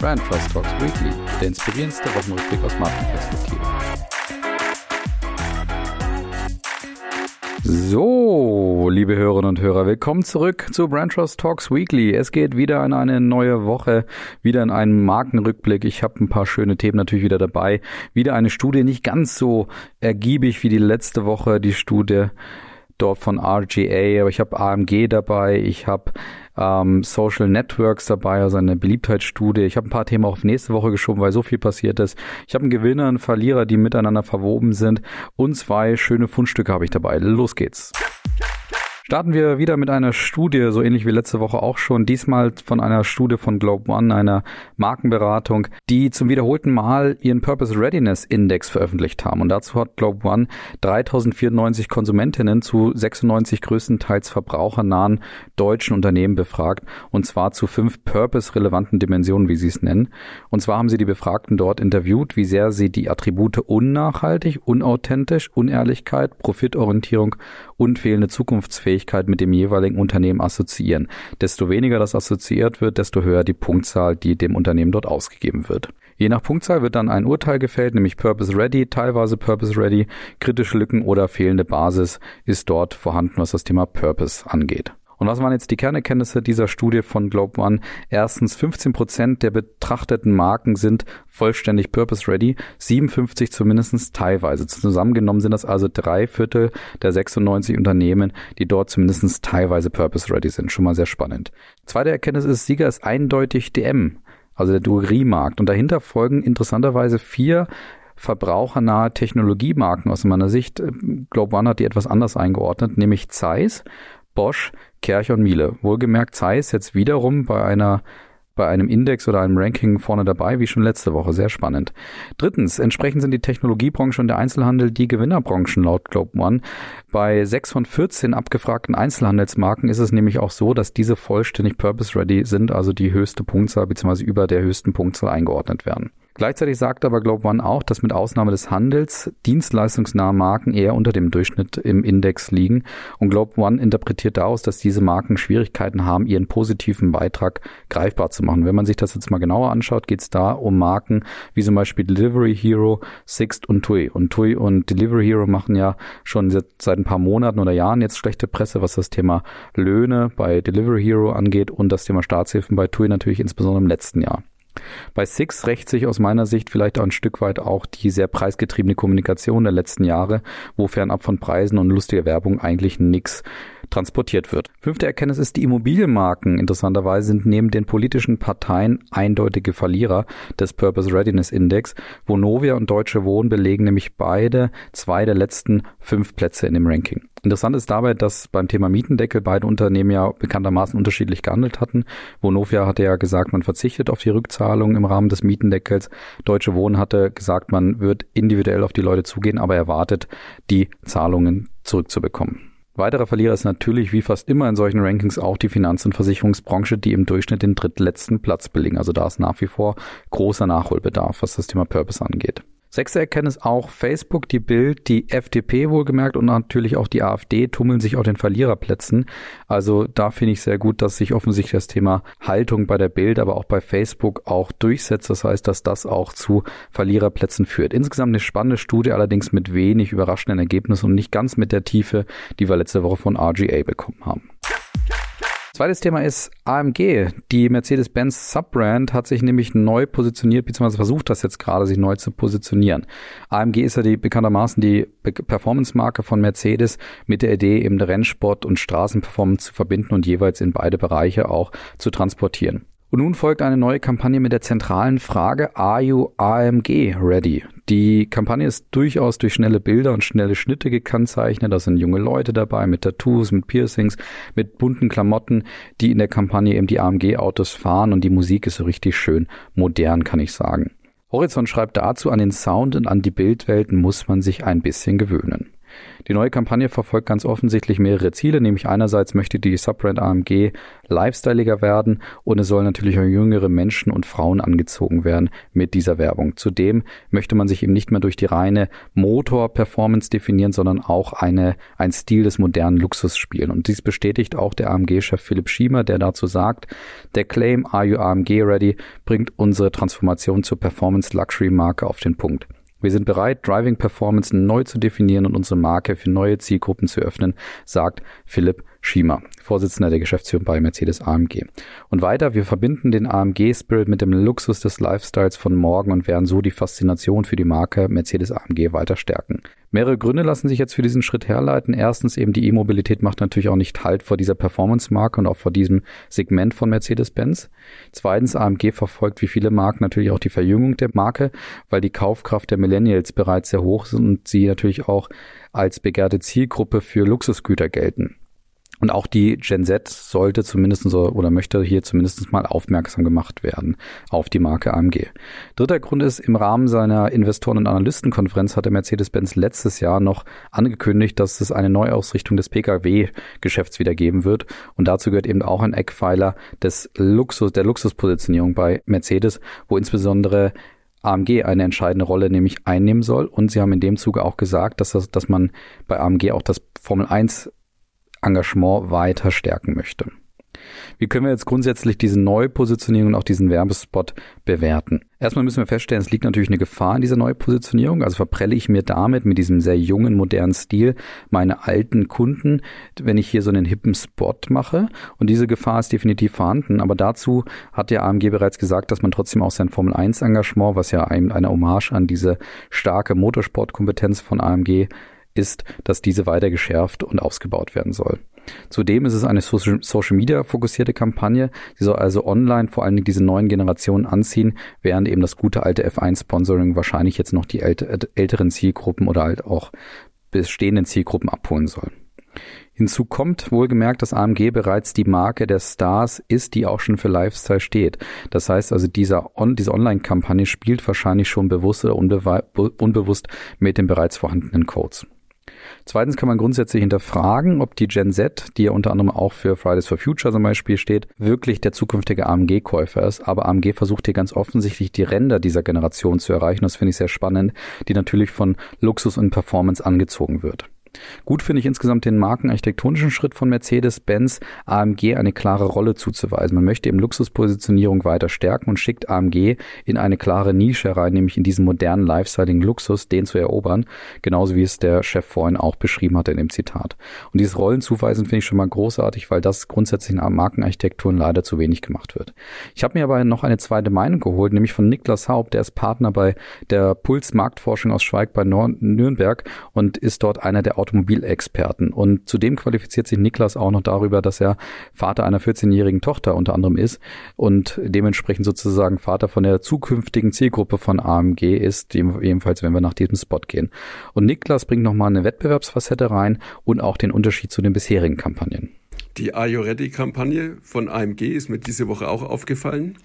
Brand Trust Talks Weekly, der inspirierendste Wochenrückblick aus Markenperspektive. So, liebe Hörerinnen und Hörer, willkommen zurück zu Brand Trust Talks Weekly. Es geht wieder in eine neue Woche, wieder in einen Markenrückblick. Ich habe ein paar schöne Themen natürlich wieder dabei. Wieder eine Studie, nicht ganz so ergiebig wie die letzte Woche, die Studie dort von RGA, aber ich habe AMG dabei, ich habe ähm, Social Networks dabei, also eine Beliebtheitsstudie. Ich habe ein paar Themen auch auf nächste Woche geschoben, weil so viel passiert ist. Ich habe einen Gewinner, einen Verlierer, die miteinander verwoben sind und zwei schöne Fundstücke habe ich dabei. Los geht's. Starten wir wieder mit einer Studie, so ähnlich wie letzte Woche auch schon, diesmal von einer Studie von Globe One, einer Markenberatung, die zum wiederholten Mal ihren Purpose Readiness Index veröffentlicht haben. Und dazu hat Globe One 3094 Konsumentinnen zu 96 größtenteils verbrauchernahen deutschen Unternehmen befragt, und zwar zu fünf Purpose-relevanten Dimensionen, wie sie es nennen. Und zwar haben sie die Befragten dort interviewt, wie sehr sie die Attribute unnachhaltig, unauthentisch, Unehrlichkeit, Profitorientierung und fehlende Zukunftsfähigkeit Fähigkeit mit dem jeweiligen Unternehmen assoziieren. Desto weniger das assoziiert wird, desto höher die Punktzahl, die dem Unternehmen dort ausgegeben wird. Je nach Punktzahl wird dann ein Urteil gefällt, nämlich Purpose Ready, teilweise Purpose Ready, kritische Lücken oder fehlende Basis ist dort vorhanden, was das Thema Purpose angeht. Und was waren jetzt die Kernerkenntnisse dieser Studie von Globe One? Erstens, 15 Prozent der betrachteten Marken sind vollständig Purpose Ready, 57 zumindest teilweise. Zusammengenommen sind das also drei Viertel der 96 Unternehmen, die dort zumindest teilweise Purpose Ready sind. Schon mal sehr spannend. Zweite Erkenntnis ist, Sieger ist eindeutig DM, also der Drogeriemarkt. Und dahinter folgen interessanterweise vier verbrauchernahe Technologiemarken aus meiner Sicht. Globe One hat die etwas anders eingeordnet, nämlich Zeiss, Bosch, Kerch und Miele. Wohlgemerkt Zeiss jetzt wiederum bei einer bei einem Index oder einem Ranking vorne dabei, wie schon letzte Woche. Sehr spannend. Drittens, entsprechend sind die Technologiebranche und der Einzelhandel die Gewinnerbranchen laut Globe One. Bei sechs von 14 abgefragten Einzelhandelsmarken ist es nämlich auch so, dass diese vollständig purpose-ready sind, also die höchste Punktzahl bzw. über der höchsten Punktzahl eingeordnet werden. Gleichzeitig sagt aber Globe One auch, dass mit Ausnahme des Handels dienstleistungsnahe Marken eher unter dem Durchschnitt im Index liegen. Und Globe One interpretiert daraus, dass diese Marken Schwierigkeiten haben, ihren positiven Beitrag greifbar zu machen. Wenn man sich das jetzt mal genauer anschaut, geht es da um Marken wie zum Beispiel Delivery Hero, Sixt und TUI. Und TUI und Delivery Hero machen ja schon seit ein paar Monaten oder Jahren jetzt schlechte Presse, was das Thema Löhne bei Delivery Hero angeht und das Thema Staatshilfen bei TUI natürlich insbesondere im letzten Jahr. Bei Six rächt sich aus meiner Sicht vielleicht auch ein Stück weit auch die sehr preisgetriebene Kommunikation der letzten Jahre, wo fernab von Preisen und lustiger Werbung eigentlich nichts transportiert wird. Fünfte Erkenntnis ist, die Immobilienmarken interessanterweise sind neben den politischen Parteien eindeutige Verlierer des Purpose Readiness Index. Vonovia und Deutsche Wohnen belegen nämlich beide zwei der letzten fünf Plätze in dem Ranking. Interessant ist dabei, dass beim Thema Mietendeckel beide Unternehmen ja bekanntermaßen unterschiedlich gehandelt hatten. Vonovia hatte ja gesagt, man verzichtet auf die Rückzahlung im Rahmen des Mietendeckels. Deutsche Wohnen hatte gesagt, man wird individuell auf die Leute zugehen, aber erwartet, die Zahlungen zurückzubekommen. Weiterer Verlierer ist natürlich wie fast immer in solchen Rankings auch die Finanz- und Versicherungsbranche, die im Durchschnitt den drittletzten Platz belegen. Also da ist nach wie vor großer Nachholbedarf, was das Thema Purpose angeht. Sechste Erkenntnis auch Facebook, die Bild, die FDP wohlgemerkt und natürlich auch die AfD tummeln sich auf den Verliererplätzen. Also da finde ich sehr gut, dass sich offensichtlich das Thema Haltung bei der Bild, aber auch bei Facebook auch durchsetzt. Das heißt, dass das auch zu Verliererplätzen führt. Insgesamt eine spannende Studie, allerdings mit wenig überraschenden Ergebnissen und nicht ganz mit der Tiefe, die wir letzte Woche von RGA bekommen haben. Zweites Thema ist AMG. Die Mercedes-Benz Subbrand hat sich nämlich neu positioniert, beziehungsweise versucht das jetzt gerade, sich neu zu positionieren. AMG ist ja die bekanntermaßen die Performance-Marke von Mercedes mit der Idee, eben Rennsport und Straßenperformance zu verbinden und jeweils in beide Bereiche auch zu transportieren. Und nun folgt eine neue Kampagne mit der zentralen Frage, are you AMG ready? Die Kampagne ist durchaus durch schnelle Bilder und schnelle Schnitte gekennzeichnet. Da sind junge Leute dabei mit Tattoos, mit Piercings, mit bunten Klamotten, die in der Kampagne eben die AMG-Autos fahren und die Musik ist so richtig schön modern, kann ich sagen. Horizont schreibt dazu, an den Sound und an die Bildwelten muss man sich ein bisschen gewöhnen. Die neue Kampagne verfolgt ganz offensichtlich mehrere Ziele, nämlich einerseits möchte die Subbrand AMG lifestyleiger werden und es sollen natürlich auch jüngere Menschen und Frauen angezogen werden mit dieser Werbung. Zudem möchte man sich eben nicht mehr durch die reine Motor-Performance definieren, sondern auch eine, ein Stil des modernen Luxus spielen. Und dies bestätigt auch der AMG-Chef Philipp Schiemer, der dazu sagt, der Claim Are You AMG Ready bringt unsere Transformation zur Performance-Luxury-Marke auf den Punkt. Wir sind bereit, Driving Performance neu zu definieren und unsere Marke für neue Zielgruppen zu öffnen, sagt Philipp Schiemer, Vorsitzender der Geschäftsführung bei Mercedes AMG. Und weiter, wir verbinden den AMG-Spirit mit dem Luxus des Lifestyles von morgen und werden so die Faszination für die Marke Mercedes AMG weiter stärken. Mehrere Gründe lassen sich jetzt für diesen Schritt herleiten. Erstens eben die E-Mobilität macht natürlich auch nicht Halt vor dieser Performance-Marke und auch vor diesem Segment von Mercedes-Benz. Zweitens, AMG verfolgt wie viele Marken natürlich auch die Verjüngung der Marke, weil die Kaufkraft der Millennials bereits sehr hoch sind und sie natürlich auch als begehrte Zielgruppe für Luxusgüter gelten. Und auch die Gen Z sollte zumindest so, oder möchte hier zumindest mal aufmerksam gemacht werden auf die Marke AMG. Dritter Grund ist, im Rahmen seiner Investoren- und Analystenkonferenz hatte Mercedes-Benz letztes Jahr noch angekündigt, dass es eine Neuausrichtung des Pkw-Geschäfts wieder geben wird. Und dazu gehört eben auch ein Eckpfeiler des Luxus, der Luxuspositionierung bei Mercedes, wo insbesondere AMG eine entscheidende Rolle nämlich einnehmen soll. Und sie haben in dem Zuge auch gesagt, dass, das, dass man bei AMG auch das Formel 1 Engagement weiter stärken möchte. Wie können wir jetzt grundsätzlich diese Neupositionierung und auch diesen Werbespot bewerten? Erstmal müssen wir feststellen, es liegt natürlich eine Gefahr in dieser Neupositionierung. Also verprelle ich mir damit, mit diesem sehr jungen, modernen Stil, meine alten Kunden, wenn ich hier so einen hippen Spot mache. Und diese Gefahr ist definitiv vorhanden. Aber dazu hat der AMG bereits gesagt, dass man trotzdem auch sein Formel 1 Engagement, was ja eine Hommage an diese starke Motorsportkompetenz von AMG ist, dass diese weiter geschärft und ausgebaut werden soll. Zudem ist es eine Social Media fokussierte Kampagne. Sie soll also online vor allen Dingen diese neuen Generationen anziehen, während eben das gute alte F1 Sponsoring wahrscheinlich jetzt noch die älteren Zielgruppen oder halt auch bestehenden Zielgruppen abholen soll. Hinzu kommt wohlgemerkt, dass AMG bereits die Marke der Stars ist, die auch schon für Lifestyle steht. Das heißt also, dieser On diese Online-Kampagne spielt wahrscheinlich schon bewusst oder unbewusst mit den bereits vorhandenen Codes. Zweitens kann man grundsätzlich hinterfragen, ob die Gen Z, die ja unter anderem auch für Fridays for Future zum Beispiel steht, wirklich der zukünftige AMG-Käufer ist. Aber AMG versucht hier ganz offensichtlich die Ränder dieser Generation zu erreichen. Das finde ich sehr spannend, die natürlich von Luxus und Performance angezogen wird. Gut finde ich insgesamt den markenarchitektonischen Schritt von Mercedes-Benz, AMG eine klare Rolle zuzuweisen. Man möchte eben Luxuspositionierung weiter stärken und schickt AMG in eine klare Nische rein, nämlich in diesen modernen Lifestyling-Luxus, den zu erobern, genauso wie es der Chef vorhin auch beschrieben hatte in dem Zitat. Und dieses Rollenzuweisen finde ich schon mal großartig, weil das grundsätzlich in Markenarchitekturen leider zu wenig gemacht wird. Ich habe mir aber noch eine zweite Meinung geholt, nämlich von Niklas Haupt, der ist Partner bei der Puls Marktforschung aus Schweig bei Nürnberg und ist dort einer der Automobilexperten. Und zudem qualifiziert sich Niklas auch noch darüber, dass er Vater einer 14-jährigen Tochter unter anderem ist und dementsprechend sozusagen Vater von der zukünftigen Zielgruppe von AMG ist, ebenfalls wenn wir nach diesem Spot gehen. Und Niklas bringt nochmal eine Wettbewerbsfacette rein und auch den Unterschied zu den bisherigen Kampagnen. Die Are You Ready-Kampagne von AMG ist mir diese Woche auch aufgefallen.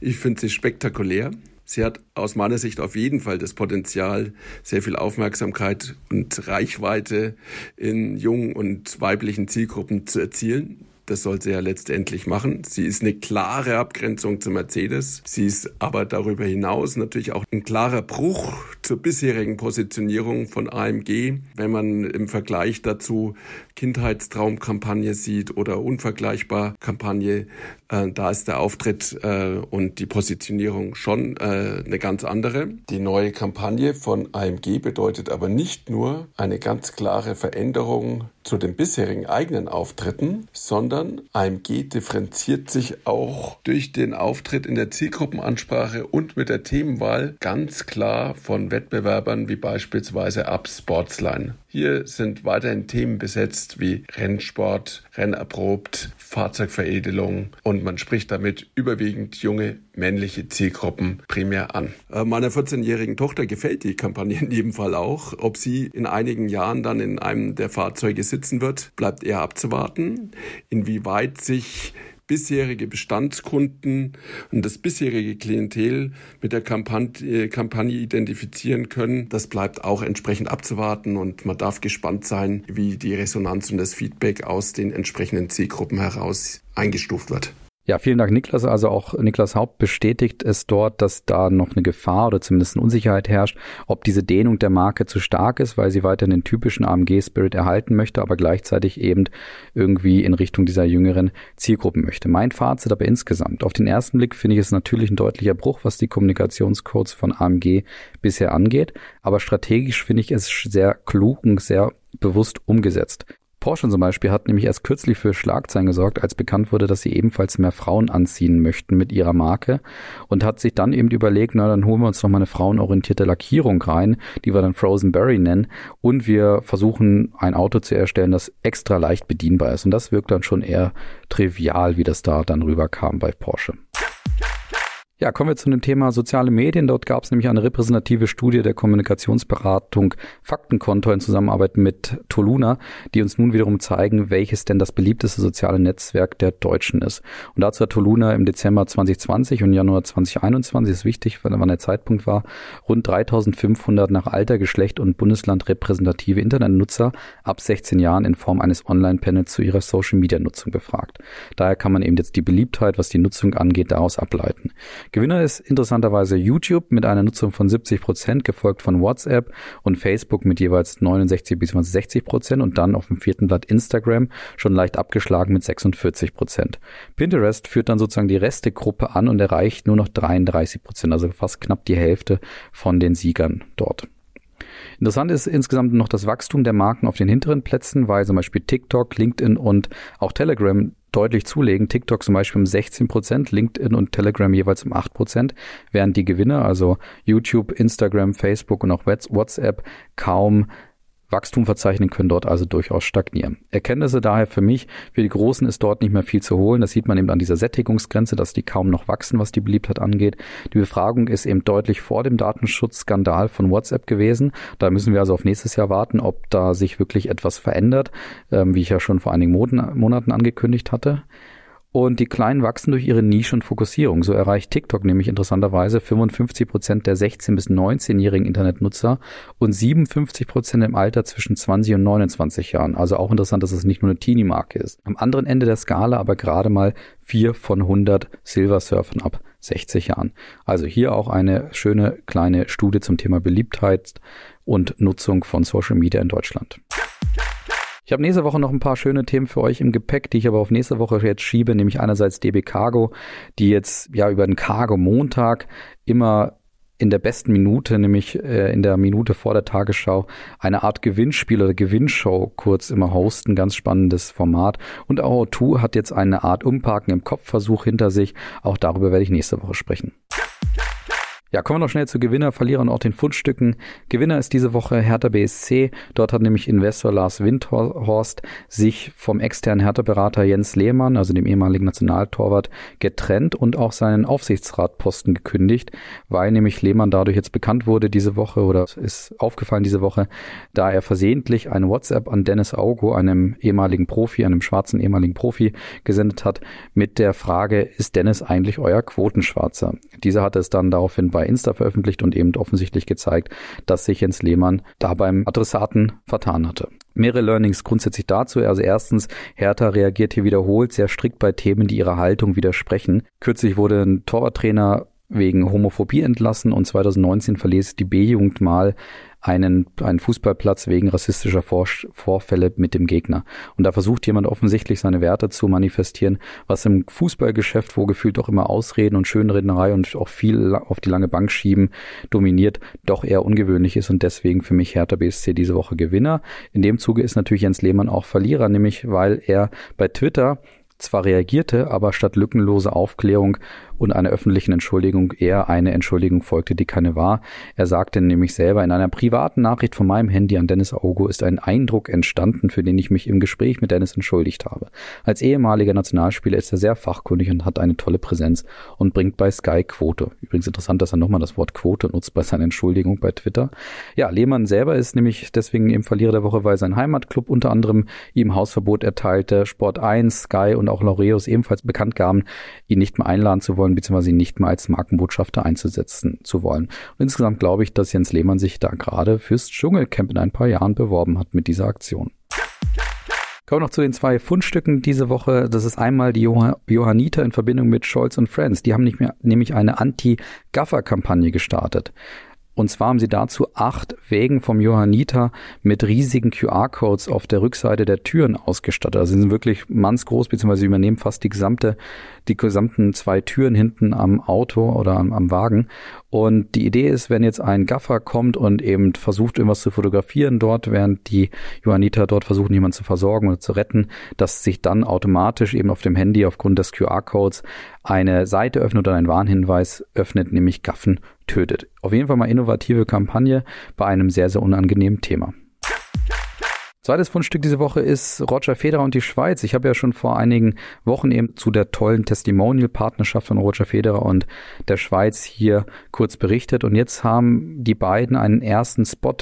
Ich finde sie spektakulär. Sie hat aus meiner Sicht auf jeden Fall das Potenzial, sehr viel Aufmerksamkeit und Reichweite in jungen und weiblichen Zielgruppen zu erzielen. Das soll sie ja letztendlich machen. Sie ist eine klare Abgrenzung zu Mercedes. Sie ist aber darüber hinaus natürlich auch ein klarer Bruch zur bisherigen Positionierung von AMG. Wenn man im Vergleich dazu Kindheitstraumkampagne sieht oder unvergleichbar Kampagne, äh, da ist der Auftritt äh, und die Positionierung schon äh, eine ganz andere. Die neue Kampagne von AMG bedeutet aber nicht nur eine ganz klare Veränderung zu den bisherigen eigenen Auftritten, sondern AMG differenziert sich auch durch den Auftritt in der Zielgruppenansprache und mit der Themenwahl ganz klar von Wettbewerbern wie beispielsweise Up Sportsline. Hier sind weiterhin Themen besetzt wie Rennsport, Rennerprobt, Fahrzeugveredelung und man spricht damit überwiegend junge männliche Zielgruppen primär an. Äh, meiner 14-jährigen Tochter gefällt die Kampagne in jedem Fall auch. Ob sie in einigen Jahren dann in einem der Fahrzeuge sitzen wird, bleibt eher abzuwarten. Inwieweit sich bisherige Bestandskunden und das bisherige Klientel mit der Kampagne, Kampagne identifizieren können. Das bleibt auch entsprechend abzuwarten und man darf gespannt sein, wie die Resonanz und das Feedback aus den entsprechenden Zielgruppen heraus eingestuft wird. Ja, vielen Dank, Niklas. Also auch Niklas Haupt bestätigt es dort, dass da noch eine Gefahr oder zumindest eine Unsicherheit herrscht, ob diese Dehnung der Marke zu stark ist, weil sie weiter den typischen AMG-Spirit erhalten möchte, aber gleichzeitig eben irgendwie in Richtung dieser jüngeren Zielgruppen möchte. Mein Fazit aber insgesamt. Auf den ersten Blick finde ich es natürlich ein deutlicher Bruch, was die Kommunikationscodes von AMG bisher angeht, aber strategisch finde ich es sehr klug und sehr bewusst umgesetzt. Porsche zum Beispiel hat nämlich erst kürzlich für Schlagzeilen gesorgt, als bekannt wurde, dass sie ebenfalls mehr Frauen anziehen möchten mit ihrer Marke und hat sich dann eben überlegt, na dann holen wir uns noch mal eine frauenorientierte Lackierung rein, die wir dann Frozen Berry nennen und wir versuchen ein Auto zu erstellen, das extra leicht bedienbar ist und das wirkt dann schon eher trivial, wie das da dann rüberkam bei Porsche. Ja, kommen wir zu dem Thema soziale Medien. Dort gab es nämlich eine repräsentative Studie der Kommunikationsberatung Faktenkonto in Zusammenarbeit mit Toluna, die uns nun wiederum zeigen, welches denn das beliebteste soziale Netzwerk der Deutschen ist. Und dazu hat Toluna im Dezember 2020 und Januar 2021, ist wichtig, wann der Zeitpunkt war, rund 3500 nach Alter, Geschlecht und Bundesland repräsentative Internetnutzer ab 16 Jahren in Form eines Online-Panels zu ihrer Social-Media-Nutzung befragt. Daher kann man eben jetzt die Beliebtheit, was die Nutzung angeht, daraus ableiten. Gewinner ist interessanterweise YouTube mit einer Nutzung von 70 Prozent, gefolgt von WhatsApp und Facebook mit jeweils 69 bis 60 Prozent und dann auf dem vierten Blatt Instagram schon leicht abgeschlagen mit 46 Prozent. Pinterest führt dann sozusagen die Restegruppe an und erreicht nur noch 33 Prozent, also fast knapp die Hälfte von den Siegern dort. Interessant ist insgesamt noch das Wachstum der Marken auf den hinteren Plätzen, weil zum Beispiel TikTok, LinkedIn und auch Telegram deutlich zulegen. TikTok zum Beispiel um 16 Prozent, LinkedIn und Telegram jeweils um 8 Prozent, während die Gewinner, also YouTube, Instagram, Facebook und auch WhatsApp, kaum Wachstum verzeichnen können dort also durchaus stagnieren. Erkenntnisse daher für mich, für die Großen ist dort nicht mehr viel zu holen. Das sieht man eben an dieser Sättigungsgrenze, dass die kaum noch wachsen, was die Beliebtheit angeht. Die Befragung ist eben deutlich vor dem Datenschutzskandal von WhatsApp gewesen. Da müssen wir also auf nächstes Jahr warten, ob da sich wirklich etwas verändert, ähm, wie ich ja schon vor einigen Monaten angekündigt hatte. Und die Kleinen wachsen durch ihre Nische und Fokussierung. So erreicht TikTok nämlich interessanterweise 55 Prozent der 16- bis 19-jährigen Internetnutzer und 57 Prozent im Alter zwischen 20 und 29 Jahren. Also auch interessant, dass es nicht nur eine Teenie-Marke ist. Am anderen Ende der Skala aber gerade mal vier von 100 Silversurfern ab 60 Jahren. Also hier auch eine schöne kleine Studie zum Thema Beliebtheit und Nutzung von Social Media in Deutschland. Ich habe nächste Woche noch ein paar schöne Themen für euch im Gepäck, die ich aber auf nächste Woche jetzt schiebe, nämlich einerseits DB Cargo, die jetzt ja über den Cargo Montag immer in der besten Minute, nämlich äh, in der Minute vor der Tagesschau, eine Art Gewinnspiel oder Gewinnshow kurz immer hosten. Ganz spannendes Format. Und auch O2 hat jetzt eine Art Umparken im Kopfversuch hinter sich. Auch darüber werde ich nächste Woche sprechen. Ja, kommen wir noch schnell zu Gewinner, Verlierer und auch den Fundstücken. Gewinner ist diese Woche Hertha BSC. Dort hat nämlich Investor Lars Windhorst sich vom externen Hertha-Berater Jens Lehmann, also dem ehemaligen Nationaltorwart, getrennt und auch seinen Aufsichtsratposten gekündigt, weil nämlich Lehmann dadurch jetzt bekannt wurde diese Woche oder ist aufgefallen diese Woche, da er versehentlich ein WhatsApp an Dennis Augo, einem ehemaligen Profi, einem schwarzen ehemaligen Profi, gesendet hat mit der Frage, ist Dennis eigentlich euer Quotenschwarzer? Dieser hat es dann daraufhin bei Insta veröffentlicht und eben offensichtlich gezeigt, dass sich Jens Lehmann da beim Adressaten vertan hatte. Mehrere Learnings grundsätzlich dazu. Also erstens, Hertha reagiert hier wiederholt sehr strikt bei Themen, die ihrer Haltung widersprechen. Kürzlich wurde ein Torwarttrainer wegen Homophobie entlassen und 2019 verließ die B-Jugend mal einen, einen Fußballplatz wegen rassistischer Vor Vorfälle mit dem Gegner. Und da versucht jemand offensichtlich seine Werte zu manifestieren, was im Fußballgeschäft, wo gefühlt auch immer Ausreden und Schönrednerei und auch viel auf die lange Bank schieben dominiert, doch eher ungewöhnlich ist und deswegen für mich Hertha BSC diese Woche Gewinner. In dem Zuge ist natürlich Jens Lehmann auch Verlierer, nämlich weil er bei Twitter zwar reagierte, aber statt lückenlose Aufklärung und einer öffentlichen Entschuldigung eher eine Entschuldigung folgte, die keine war. Er sagte nämlich selber, in einer privaten Nachricht von meinem Handy an Dennis Augo ist ein Eindruck entstanden, für den ich mich im Gespräch mit Dennis entschuldigt habe. Als ehemaliger Nationalspieler ist er sehr fachkundig und hat eine tolle Präsenz und bringt bei Sky Quote. Übrigens interessant, dass er nochmal das Wort Quote nutzt bei seiner Entschuldigung bei Twitter. Ja, Lehmann selber ist nämlich deswegen eben Verlierer der Woche, weil sein Heimatclub unter anderem ihm Hausverbot erteilte, Sport 1, Sky und auch Laureus ebenfalls bekannt gaben, ihn nicht mehr einladen zu wollen, beziehungsweise ihn nicht mehr als Markenbotschafter einzusetzen zu wollen. Und insgesamt glaube ich, dass Jens Lehmann sich da gerade fürs Dschungelcamp in ein paar Jahren beworben hat mit dieser Aktion. Kommen wir noch zu den zwei Fundstücken diese Woche. Das ist einmal die Johanniter in Verbindung mit Scholz und Friends. Die haben nicht mehr, nämlich eine Anti-Gaffer-Kampagne gestartet. Und zwar haben sie dazu acht Wägen vom Johanniter mit riesigen QR-Codes auf der Rückseite der Türen ausgestattet. Also sie sind wirklich mannsgroß, beziehungsweise übernehmen fast die gesamte, die gesamten zwei Türen hinten am Auto oder am, am Wagen. Und die Idee ist, wenn jetzt ein Gaffer kommt und eben versucht, irgendwas zu fotografieren dort, während die Johanniter dort versuchen, jemanden zu versorgen oder zu retten, dass sich dann automatisch eben auf dem Handy aufgrund des QR-Codes eine Seite öffnet oder ein Warnhinweis öffnet, nämlich Gaffen tötet. Auf jeden Fall mal innovative Kampagne bei einem sehr, sehr unangenehmen Thema. Zweites Fundstück diese Woche ist Roger Federer und die Schweiz. Ich habe ja schon vor einigen Wochen eben zu der tollen Testimonial-Partnerschaft von Roger Federer und der Schweiz hier kurz berichtet. Und jetzt haben die beiden einen ersten Spot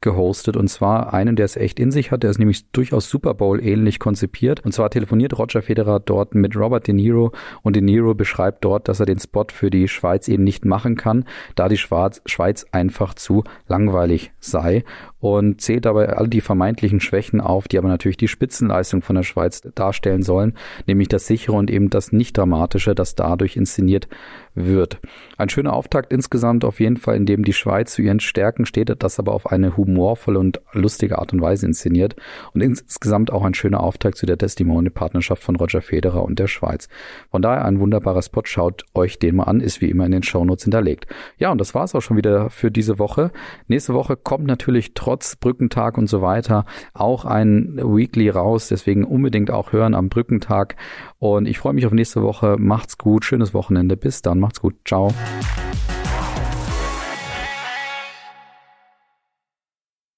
gehostet und zwar einen, der es echt in sich hat. Der ist nämlich durchaus Super Bowl ähnlich konzipiert. Und zwar telefoniert Roger Federer dort mit Robert De Niro und De Niro beschreibt dort, dass er den Spot für die Schweiz eben nicht machen kann, da die Schweiz einfach zu langweilig sei und zählt dabei all die vermeintlichen Schwächen auf, die aber natürlich die Spitzenleistung von der Schweiz darstellen sollen, nämlich das sichere und eben das nicht dramatische, das dadurch inszeniert wird. Ein schöner Auftakt insgesamt auf jeden Fall, in dem die Schweiz zu ihren Stärken steht, das aber auf eine humorvolle und lustige Art und Weise inszeniert und insgesamt auch ein schöner Auftakt zu der Testimony-Partnerschaft von Roger Federer und der Schweiz. Von daher ein wunderbarer Spot, schaut euch den mal an, ist wie immer in den Shownotes hinterlegt. Ja, und das war's auch schon wieder für diese Woche. Nächste Woche kommt natürlich trotz Brückentag und so weiter auch ein Weekly raus, deswegen unbedingt auch hören am Brückentag und ich freue mich auf nächste Woche. Macht's gut, schönes Wochenende. Bis dann, macht's gut. Ciao.